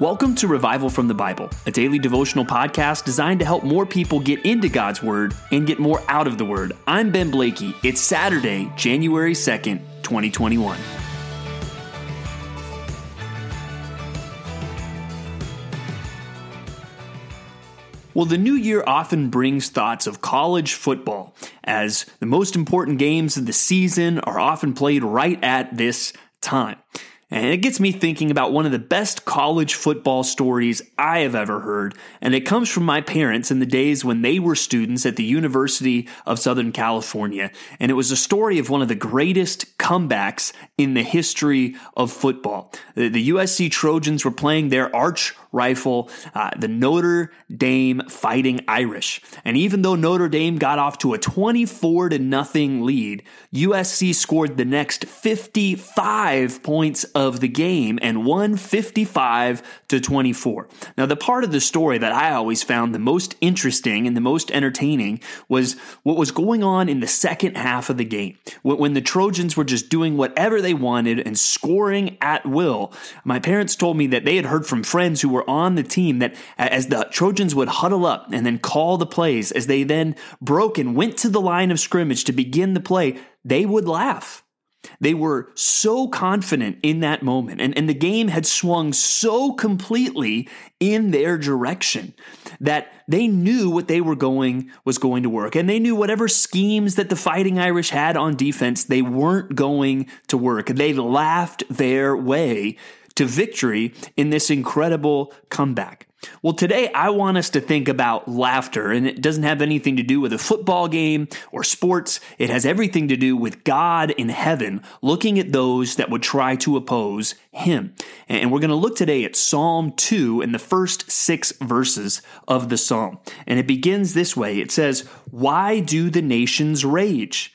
Welcome to Revival from the Bible, a daily devotional podcast designed to help more people get into God's Word and get more out of the Word. I'm Ben Blakey. It's Saturday, January 2nd, 2021. Well, the new year often brings thoughts of college football, as the most important games of the season are often played right at this time. And it gets me thinking about one of the best college football stories I have ever heard. And it comes from my parents in the days when they were students at the University of Southern California. And it was a story of one of the greatest comebacks in the history of football. The, USC Trojans were playing their arch rifle, uh, the Notre Dame Fighting Irish. And even though Notre Dame got off to a 24 to nothing lead, USC scored the next 55 points of the game and won 55 to 24. Now, the part of the story that I always found the most interesting and the most entertaining was what was going on in the second half of the game. When the Trojans were just doing whatever they wanted and scoring at will, my parents told me that they had heard from friends who were on the team that as the Trojans would huddle up and then call the plays, as they then broke and went to the line of scrimmage to begin the play, they would laugh. They were so confident in that moment, and, and the game had swung so completely in their direction that they knew what they were going was going to work. And they knew whatever schemes that the Fighting Irish had on defense, they weren't going to work. They laughed their way to victory in this incredible comeback. Well, today I want us to think about laughter, and it doesn't have anything to do with a football game or sports. It has everything to do with God in heaven looking at those that would try to oppose Him. And we're going to look today at Psalm 2 in the first six verses of the Psalm. And it begins this way It says, Why do the nations rage?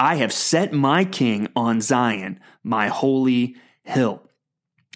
I have set my king on Zion, my holy hill.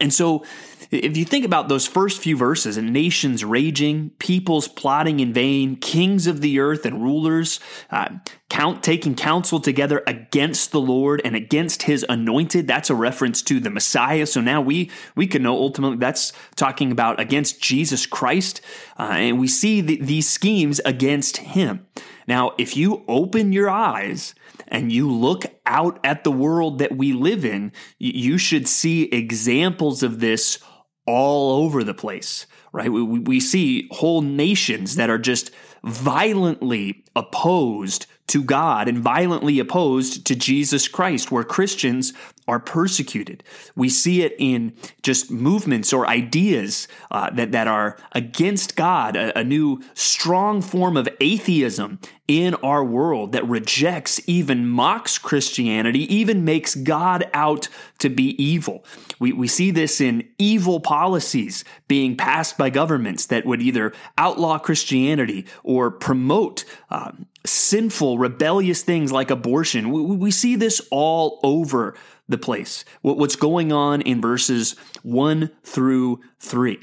And so, if you think about those first few verses, and nations raging, peoples plotting in vain, kings of the earth and rulers uh, count taking counsel together against the Lord and against His anointed, that's a reference to the Messiah. So now we we can know ultimately that's talking about against Jesus Christ, uh, and we see the, these schemes against Him. Now, if you open your eyes and you look out at the world that we live in, you should see examples of this all over the place, right? We, we see whole nations that are just violently opposed to God and violently opposed to Jesus Christ, where Christians are persecuted. We see it in just movements or ideas uh, that, that are against God, a, a new strong form of atheism in our world that rejects, even mocks Christianity, even makes God out to be evil. We, we see this in evil policies being passed by governments that would either outlaw Christianity or promote um, sinful, rebellious things like abortion. We, we see this all over the place. What's going on in verses 1 through 3.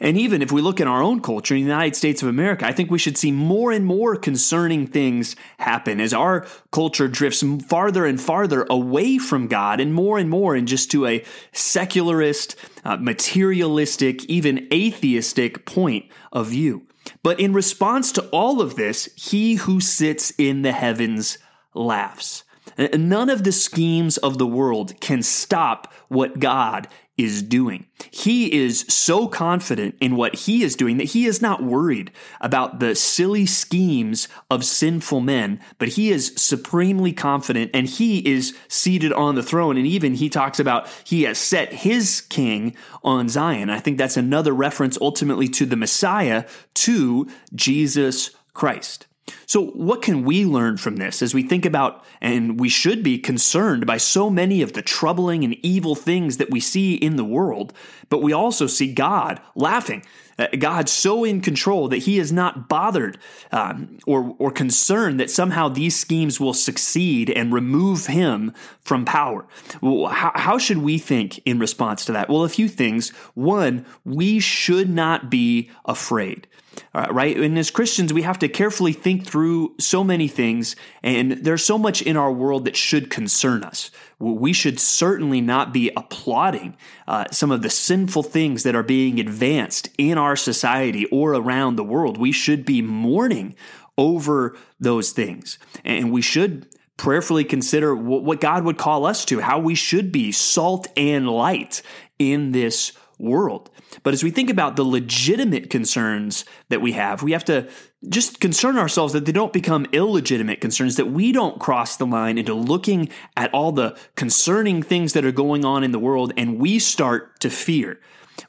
And even if we look in our own culture in the United States of America, I think we should see more and more concerning things happen as our culture drifts farther and farther away from God and more and more and just to a secularist, uh, materialistic, even atheistic point of view. But in response to all of this, he who sits in the heavens laughs. None of the schemes of the world can stop what God is doing. He is so confident in what he is doing that he is not worried about the silly schemes of sinful men, but he is supremely confident and he is seated on the throne. And even he talks about he has set his king on Zion. I think that's another reference ultimately to the Messiah, to Jesus Christ. So, what can we learn from this as we think about and we should be concerned by so many of the troubling and evil things that we see in the world, but we also see God laughing? Uh, God so in control that he is not bothered um, or, or concerned that somehow these schemes will succeed and remove him from power. Well, how, how should we think in response to that? Well, a few things. One, we should not be afraid. Uh, right? And as Christians, we have to carefully think through so many things, and there's so much in our world that should concern us. We should certainly not be applauding uh, some of the sinful things that are being advanced in our society or around the world. We should be mourning over those things, and we should prayerfully consider what God would call us to, how we should be salt and light in this world. But as we think about the legitimate concerns that we have, we have to just concern ourselves that they don't become illegitimate concerns, that we don't cross the line into looking at all the concerning things that are going on in the world and we start to fear.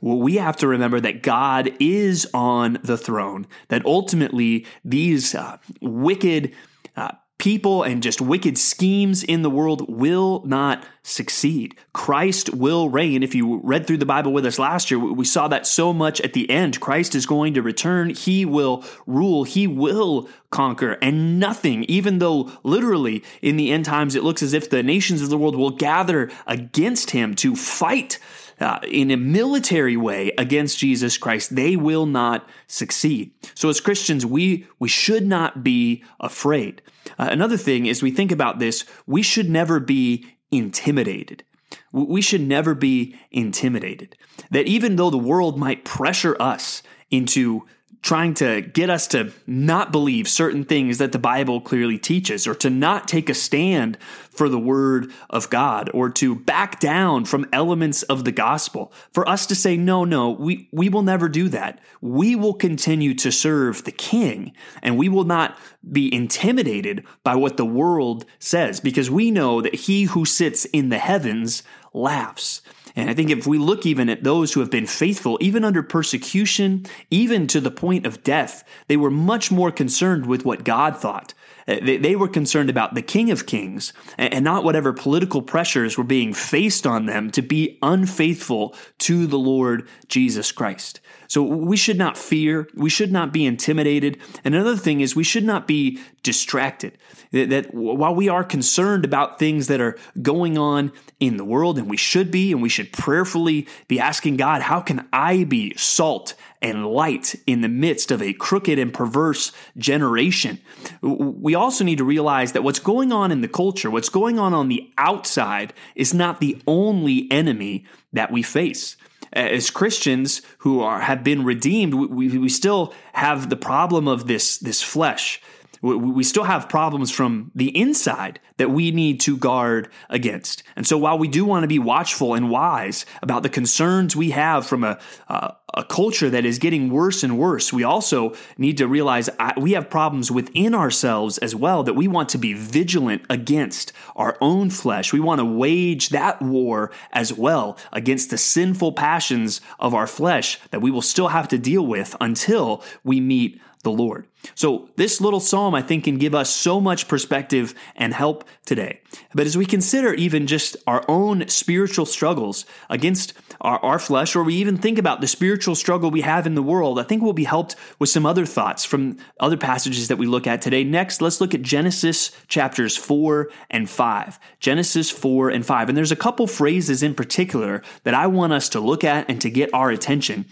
Well, we have to remember that God is on the throne, that ultimately these uh, wicked uh, people and just wicked schemes in the world will not succeed. Christ will reign. If you read through the Bible with us last year, we saw that so much at the end. Christ is going to return. He will rule. He will conquer and nothing, even though literally in the end times it looks as if the nations of the world will gather against him to fight uh, in a military way against Jesus Christ, they will not succeed. So as Christians, we, we should not be afraid. Uh, another thing is we think about this, we should never be intimidated. We should never be intimidated. That even though the world might pressure us into trying to get us to not believe certain things that the Bible clearly teaches, or to not take a stand for the Word of God, or to back down from elements of the gospel. For us to say, no, no, we, we will never do that. We will continue to serve the King, and we will not be intimidated by what the world says, because we know that He who sits in the heavens laughs. And I think if we look even at those who have been faithful, even under persecution, even to the point of death, they were much more concerned with what God thought. Uh, they were concerned about the King of Kings and not whatever political pressures were being faced on them to be unfaithful to the Lord Jesus Christ. So we should not fear. We should not be intimidated. And another thing is we should not be distracted. That, while we are concerned about things that are going on in the world, and we should be, and we should prayerfully be asking God, how can I be salt and light in the midst of a crooked and perverse generation? We also need to realize that what's going on in the culture, what's going on on the outside, is not the only enemy that we face as Christians who are have been redeemed, we, we still have the problem of this this flesh we still have problems from the inside that we need to guard against. And so while we do want to be watchful and wise about the concerns we have from a, a, a culture that is getting worse and worse, we also need to realize uh, we have problems within ourselves as well that we want to be vigilant against our own flesh. We want to wage that war as well against the sinful passions of our flesh that we will still have to deal with until we meet the Lord. So, this little psalm, I think, can give us so much perspective and help today. But as we consider even just our own spiritual struggles against our, our, flesh, or we even think about the spiritual struggle we have in the world, I think we'll be helped with some other thoughts from other passages that we look at today. Next, let's look at Genesis chapters 4 and 5. Genesis 4 and 5. And there's a couple phrases in particular that I want us to look at and to get our attention.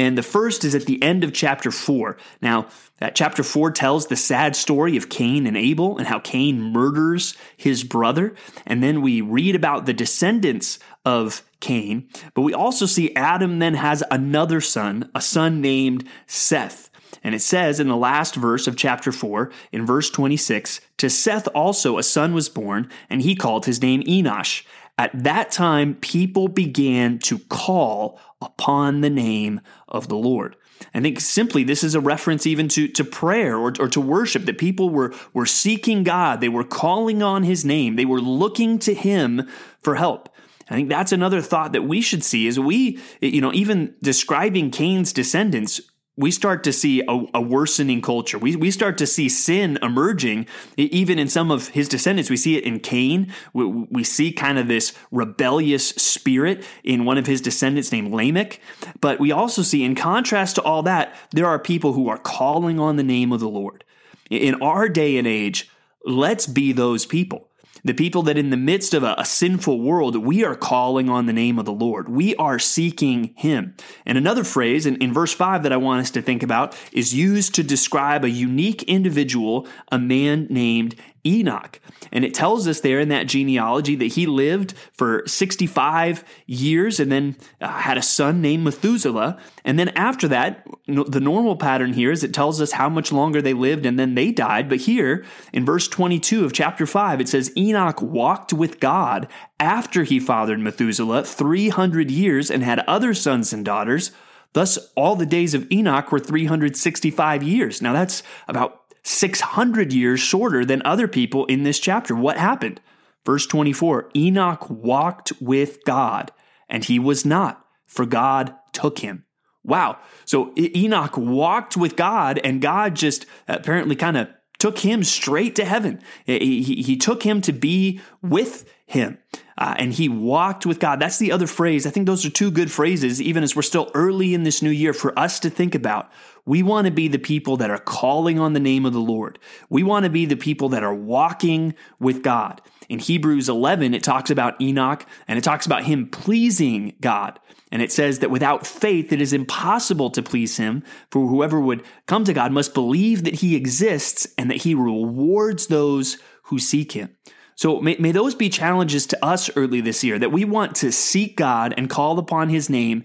And the first is at the end of chapter 4. Now, that chapter 4 tells the sad story of Cain and Abel and how Cain murders his brother. And then we read about the descendants of Cain. But we also see Adam then has another son, a son named Seth. And it says in the last verse of chapter 4, in verse 26, to Seth also a son was born, and he called his name Enosh. At that time, people began to call upon the name of the Lord. I think simply this is a reference even to, to prayer or, or to worship, that people were, were seeking God. They were calling on his name. They were looking to him for help. I think that's another thought that we should see is we, you know, even describing Cain's descendants, we start to see a, a, worsening culture. We, we start to see sin emerging, even in some of his descendants. We see it in Cain. We, we see kind of this rebellious spirit in one of his descendants named Lamech. But we also see, in contrast to all that, there are people who are calling on the name of the Lord. In our day and age, let's be those people. The people that in the midst of a, a, sinful world, we are calling on the name of the Lord. We are seeking Him. And another phrase in, in verse 5 that I want us to think about is used to describe a unique individual, a man named Enoch. And it tells us there in that genealogy that he lived for 65 years and then uh, had a son named Methuselah. And then after that, no, the normal pattern here is it tells us how much longer they lived and then they died. But here in verse 22 of chapter 5, it says Enoch walked with God after he fathered Methuselah 300 years and had other sons and daughters. Thus, all the days of Enoch were 365 years. Now, that's about 600 years shorter than other people in this chapter. What happened? Verse 24 Enoch walked with God, and he was not, for God took him. Wow. So Enoch walked with God, and God just apparently kind of took him straight to heaven. He, he, he took him to be with him. Uh, and he walked with God. That's the other phrase. I think those are two good phrases, even as we're still early in this new year, for us to think about. We want to be the people that are calling on the name of the Lord. We want to be the people that are walking with God. In Hebrews 11, it talks about Enoch and it talks about him pleasing God. And it says that without faith, it is impossible to please him, for whoever would come to God must believe that he exists and that he rewards those who seek him. So may, may those be challenges to us early this year that we want to seek God and call upon his name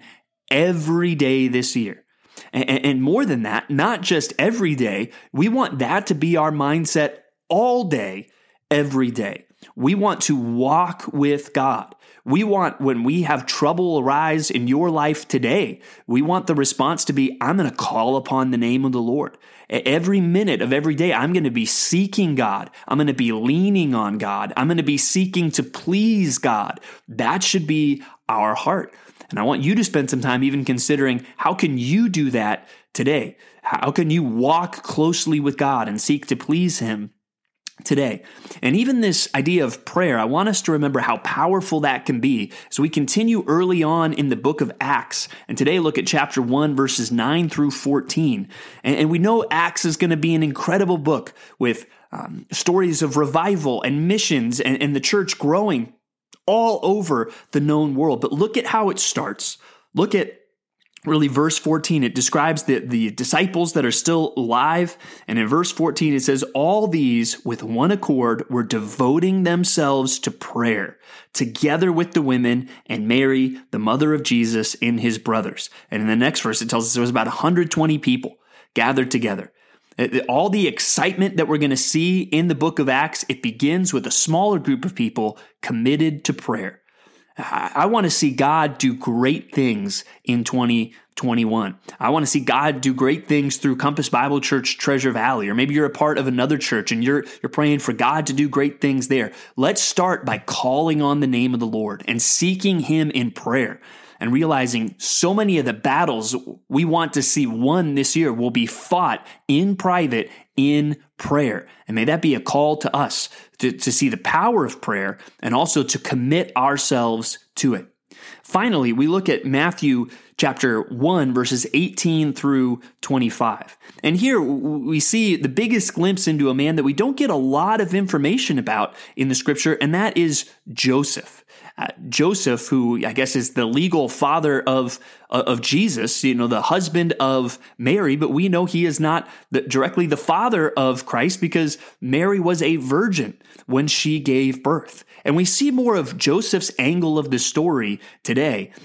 every day this year. And, and more than that, not just every day, we want that to be our mindset all day, every day. We want to walk with God. We want, when we have trouble arise in your life today, we want the response to be, I'm going to call upon the name of the Lord. Every minute of every day, I'm going to be seeking God. I'm going to be leaning on God. I'm going to be seeking to please God. That should be our heart. And I want you to spend some time even considering how can you do that today? How can you walk closely with God and seek to please Him today. And even this idea of prayer, I want us to remember how powerful that can be So we continue early on in the book of Acts. And today look at chapter 1, verses 9 through 14. And, and we know Acts is going to be an incredible book with um, stories of revival and missions and, and the church growing all over the known world. But look at how it starts. Look at really verse 14 it describes the, the disciples that are still alive. And in verse 14 it says all these with one accord were devoting themselves to prayer together with the women and mary the mother of jesus and his brothers. And in the next verse it tells us there was about 120 people gathered together. All the excitement that we're going to see in the book of Acts, it begins with a smaller group of people committed to prayer. I want to see God do great things in 2021. I want to see God do great things through Compass Bible Church Treasure Valley, or maybe you're a part of another church and you're, you're praying for God to do great things there. Let's start by calling on the name of the Lord and seeking Him in prayer and realizing so many of the battles we want to see won this year will be fought in private in prayer. And may that be a call to us to, to see the power of prayer and also to commit ourselves to it. Finally, we look at Matthew chapter 1, verses 18 through 25. And here we see the biggest glimpse into a man that we don't get a lot of information about in the scripture, and that is Joseph. Uh, Joseph, who I guess is the legal father of uh, of Jesus, you know, the husband of Mary, but we know he is not the, directly the father of Christ because Mary was a virgin when she gave birth. And we see more of Joseph's angle of the story today.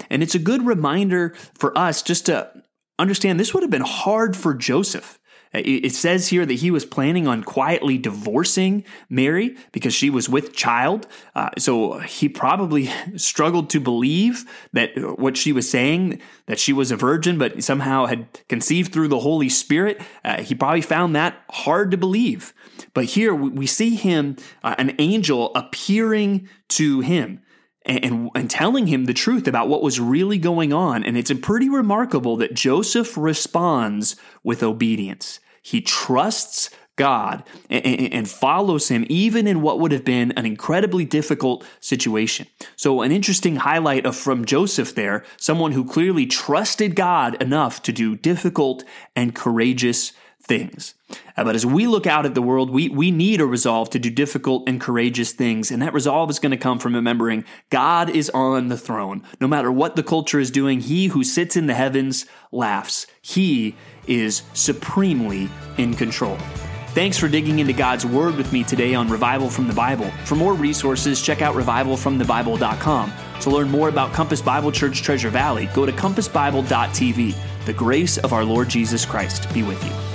And it's a good reminder for us just to understand this would have been hard for Joseph. It says here that he was planning on quietly divorcing Mary because she was with child. Uh, so he probably struggled to believe that what she was saying, that she was a virgin, but somehow had conceived through the Holy Spirit. Uh, he probably found that hard to believe. But here we see him, uh, an angel appearing to him. And, and, telling him the truth about what was really going on. And it's pretty remarkable that Joseph responds with obedience. He trusts God and, and, follows him even in what would have been an incredibly difficult situation. So an interesting highlight of from Joseph there, someone who clearly trusted God enough to do difficult and courageous things. Uh, but as we look out at the world, we, we need a resolve to do difficult and courageous things. And that resolve is going to come from remembering God is on the throne. No matter what the culture is doing, he who sits in the heavens laughs. He is supremely in control. Thanks for digging into God's Word with me today on Revival from the Bible. For more resources, check out revivalfromthebible.com. To learn more about Compass Bible Church Treasure Valley, go to compassbible.tv. The grace of our Lord Jesus Christ be with you.